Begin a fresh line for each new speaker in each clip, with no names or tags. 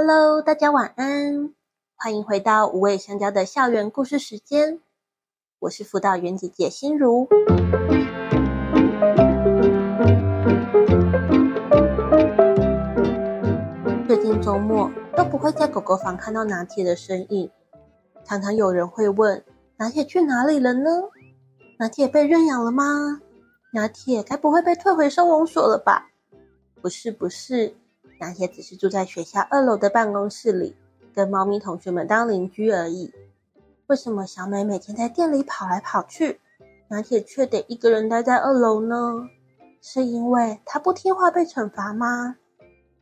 Hello，大家晚安，欢迎回到五味香蕉的校园故事时间。我是辅导员姐姐心如。最近周末都不会在狗狗房看到拿铁的身影，常常有人会问：拿铁去哪里了呢？拿铁被认养了吗？拿铁该不会被退回收容所了吧？不是，不是。拿铁只是住在学校二楼的办公室里，跟猫咪同学们当邻居而已。为什么小美每天在店里跑来跑去，拿铁却得一个人待在二楼呢？是因为她不听话被惩罚吗？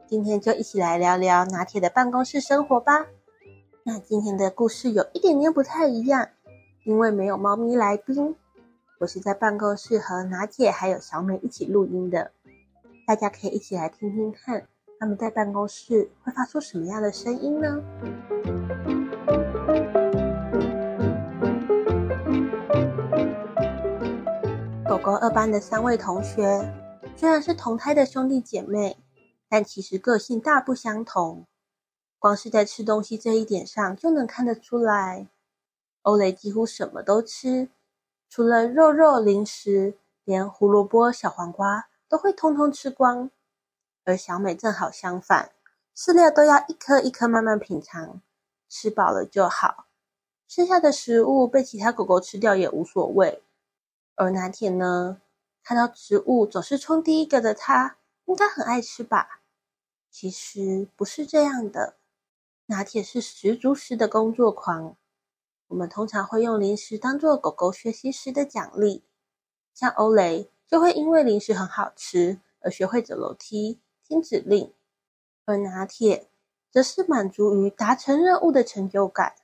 今天就一起来聊聊拿铁的办公室生活吧。那今天的故事有一点点不太一样，因为没有猫咪来宾，我是在办公室和拿铁还有小美一起录音的，大家可以一起来听听看。他们在办公室会发出什么样的声音呢？狗狗二班的三位同学虽然是同胎的兄弟姐妹，但其实个性大不相同。光是在吃东西这一点上就能看得出来。欧蕾几乎什么都吃，除了肉肉零食，连胡萝卜、小黄瓜都会通通吃光。而小美正好相反，饲料都要一颗一颗慢慢品尝，吃饱了就好，剩下的食物被其他狗狗吃掉也无所谓。而拿铁呢，看到食物总是冲第一个的它，应该很爱吃吧？其实不是这样的，拿铁是十足十的工作狂。我们通常会用零食当做狗狗学习时的奖励，像欧蕾就会因为零食很好吃而学会走楼梯。听指令，而拿铁则是满足于达成任务的成就感。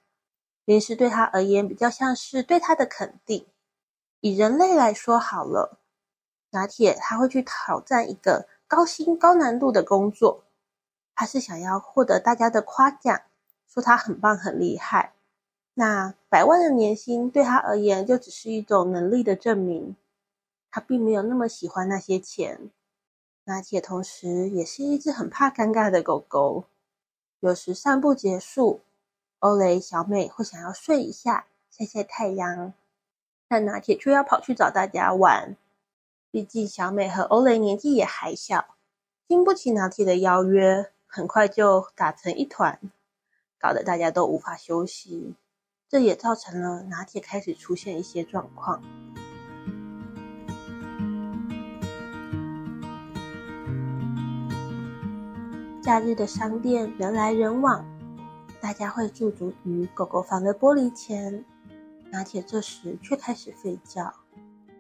零食对他而言比较像是对他的肯定。以人类来说好了，拿铁他会去挑战一个高薪高难度的工作，他是想要获得大家的夸奖，说他很棒很厉害。那百万的年薪对他而言就只是一种能力的证明，他并没有那么喜欢那些钱。拿铁同时也是一只很怕尴尬的狗狗。有时散步结束，欧蕾、小美会想要睡一下、晒晒太阳，但拿铁却要跑去找大家玩。毕竟小美和欧蕾年纪也还小，经不起拿铁的邀约，很快就打成一团，搞得大家都无法休息。这也造成了拿铁开始出现一些状况。假日的商店人来人往，大家会驻足于狗狗房的玻璃前。拿铁这时却开始吠叫，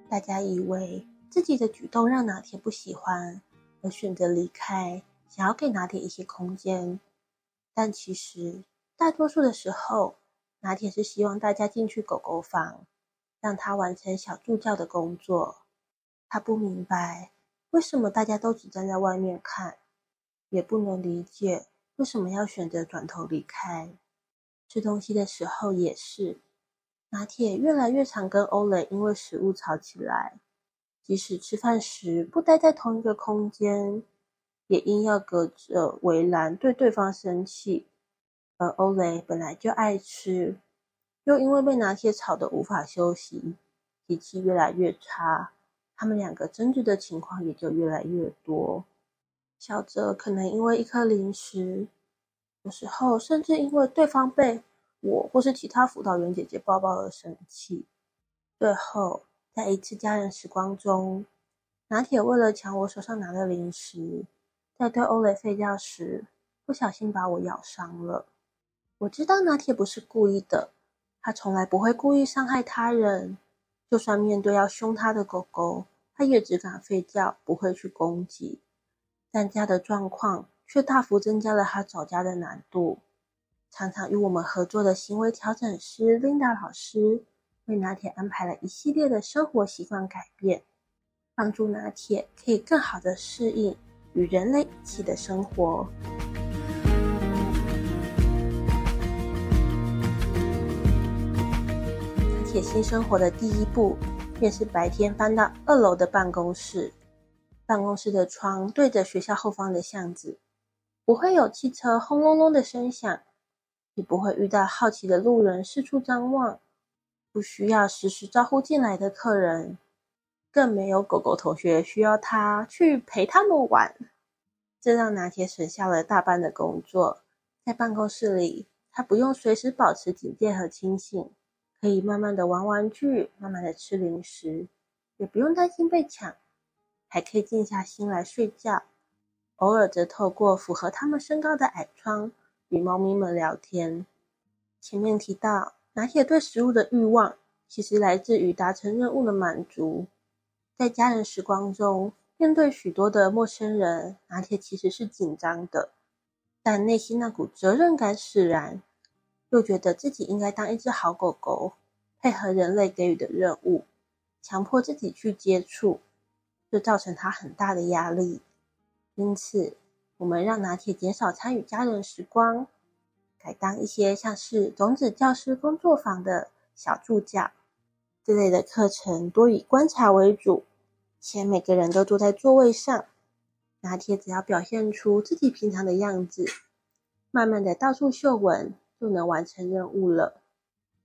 大家以为自己的举动让拿铁不喜欢，而选择离开，想要给拿铁一些空间。但其实大多数的时候，拿铁是希望大家进去狗狗房，让他完成小助教的工作。他不明白为什么大家都只站在外面看。也不能理解为什么要选择转头离开。吃东西的时候也是，拿铁越来越常跟欧蕾因为食物吵起来。即使吃饭时不待在同一个空间，也硬要隔着围栏对对方生气。而欧蕾本来就爱吃，又因为被拿铁吵得无法休息，脾气越来越差。他们两个争执的情况也就越来越多。小则可能因为一颗零食，有时候甚至因为对方被我或是其他辅导员姐姐抱抱而生气。最后，在一次家人时光中，拿铁为了抢我手上拿的零食，在对欧蕾吠叫时，不小心把我咬伤了。我知道拿铁不是故意的，他从来不会故意伤害他人。就算面对要凶他的狗狗，他也只敢吠叫，不会去攻击。但家的状况却大幅增加了他找家的难度。常常与我们合作的行为调整师 Linda 老师为拿铁安排了一系列的生活习惯改变，帮助拿铁可以更好的适应与人类一起的生活。拿铁新生活的第一步，便是白天搬到二楼的办公室。办公室的窗对着学校后方的巷子，不会有汽车轰隆隆的声响，也不会遇到好奇的路人四处张望，不需要时时招呼进来的客人，更没有狗狗同学需要他去陪他们玩。这让拿铁省下了大半的工作，在办公室里，他不用随时保持警戒和清醒，可以慢慢的玩玩具，慢慢的吃零食，也不用担心被抢，还可以静下心来睡觉。偶尔则透过符合他们身高的矮窗与猫咪们聊天。前面提到，拿铁对食物的欲望其实来自于达成任务的满足。在家人时光中，面对许多的陌生人，拿铁其实是紧张的，但内心那股责任感使然，又觉得自己应该当一只好狗狗，配合人类给予的任务，强迫自己去接触，就造成他很大的压力。因此，我们让拿铁减少参与家人时光，改当一些像是种子教师工作坊的小助教这类的课程，多以观察为主，且每个人都坐在座位上，拿铁只要表现出自己平常的样子，慢慢的到处嗅闻，就能完成任务了。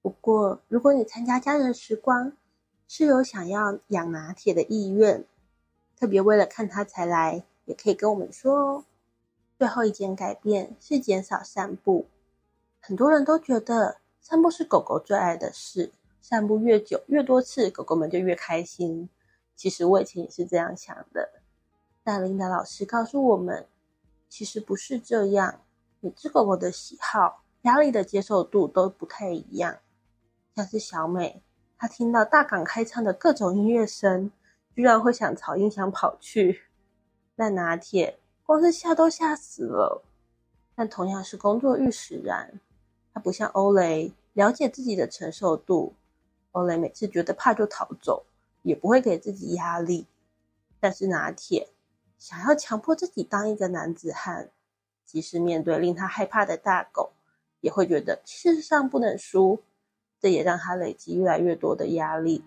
不过，如果你参加家人时光，是有想要养拿铁的意愿，特别为了看他才来。也可以跟我们说哦。最后一件改变是减少散步。很多人都觉得散步是狗狗最爱的事，散步越久越多次，狗狗们就越开心。其实我以前也是这样想的，但琳达老师告诉我们，其实不是这样。每只狗狗的喜好、压力的接受度都不太一样。像是小美，她听到大港开唱的各种音乐声，居然会想朝音响跑去。但拿铁光是吓都吓死了，但同样是工作欲使然，他不像欧蕾了解自己的承受度。欧蕾每次觉得怕就逃走，也不会给自己压力。但是拿铁想要强迫自己当一个男子汉，即使面对令他害怕的大狗，也会觉得事实上不能输。这也让他累积越来越多的压力。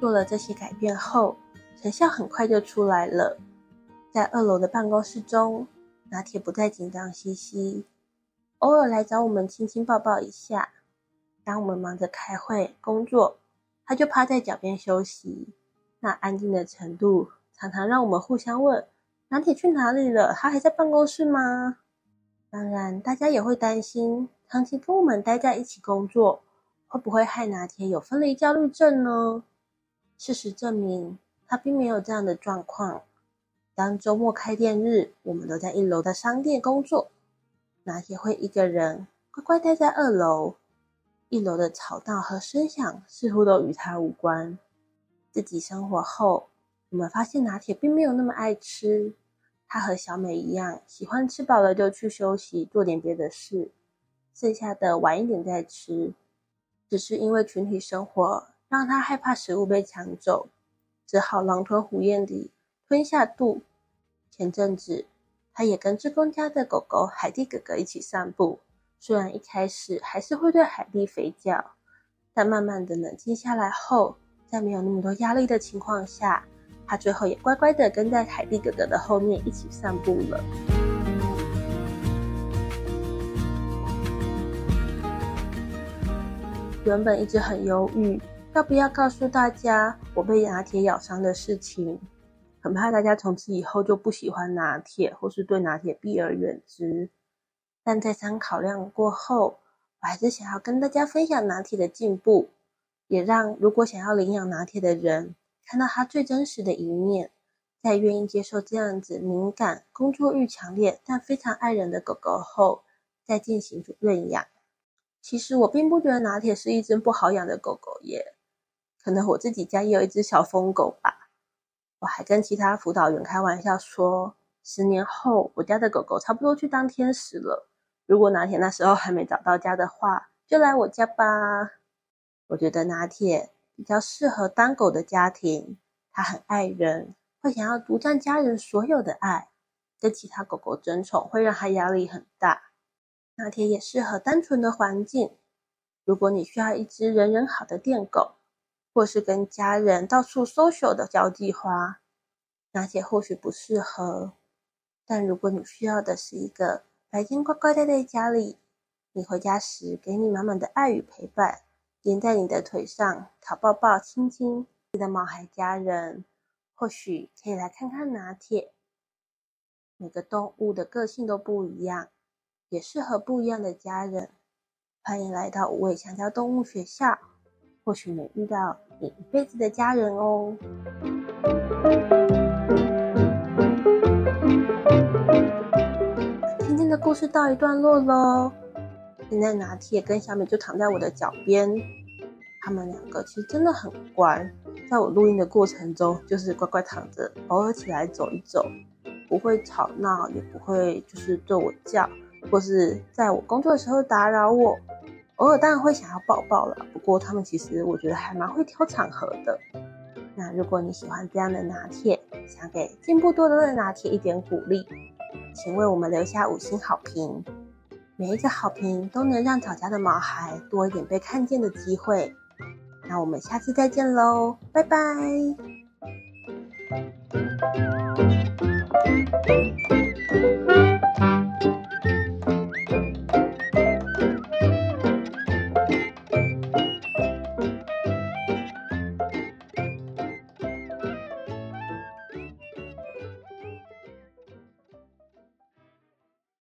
做了这些改变后，成效很快就出来了。在二楼的办公室中，拿铁不再紧张兮兮，偶尔来找我们亲亲抱抱一下。当我们忙着开会工作，他就趴在脚边休息。那安静的程度，常常让我们互相问：拿铁去哪里了？他还在办公室吗？当然，大家也会担心，长期跟我们待在一起工作，会不会害拿铁有分离焦虑症呢？事实证明，他并没有这样的状况。当周末开店日，我们都在一楼的商店工作，拿铁会一个人乖乖待在二楼。一楼的吵闹和声响似乎都与他无关。自己生活后，我们发现拿铁并没有那么爱吃。他和小美一样，喜欢吃饱了就去休息，做点别的事，剩下的晚一点再吃。只是因为群体生活。让他害怕食物被抢走，只好狼吞虎咽地吞下肚。前阵子，他也跟志工家的狗狗海蒂哥哥一起散步。虽然一开始还是会对海蒂吠叫，但慢慢的冷静下来后，在没有那么多压力的情况下，他最后也乖乖的跟在海蒂哥哥的后面一起散步了。原本一直很犹豫。要不要告诉大家我被拿铁咬伤的事情？很怕大家从此以后就不喜欢拿铁，或是对拿铁避而远之。但再三考量过后，我还是想要跟大家分享拿铁的进步，也让如果想要领养拿铁的人看到他最真实的一面，在愿意接受这样子敏感、工作欲强烈但非常爱人的狗狗后，再进行认养。其实我并不觉得拿铁是一只不好养的狗狗耶。可能我自己家也有一只小疯狗吧，我还跟其他辅导员开玩笑说，十年后我家的狗狗差不多去当天使了。如果拿铁那时候还没找到家的话，就来我家吧。我觉得拿铁比较适合当狗的家庭，它很爱人，会想要独占家人所有的爱，跟其他狗狗争宠会让它压力很大。拿铁也适合单纯的环境，如果你需要一只人人好的电狗。或是跟家人到处 social 的交际花，拿铁或许不适合。但如果你需要的是一个白天乖乖待在家里，你回家时给你满满的爱与陪伴，黏在你的腿上讨抱抱亲亲的毛孩家人，或许可以来看看拿铁。每个动物的个性都不一样，也适合不一样的家人。欢迎来到五味香蕉动物学校，或许能遇到你一辈子的家人哦。今天的故事告一段落喽。现在拿铁跟小美就躺在我的脚边，他们两个其实真的很乖，在我录音的过程中，就是乖乖躺着，偶尔起来走一走，不会吵闹，也不会就是对我叫，或是在我工作的时候打扰我。偶尔当然会想要抱抱了，不过他们其实我觉得还蛮会挑场合的。那如果你喜欢这样的拿铁，想给进步多多的拿铁一点鼓励，请为我们留下五星好评。每一个好评都能让早家的毛孩多一点被看见的机会。那我们下次再见喽，拜拜。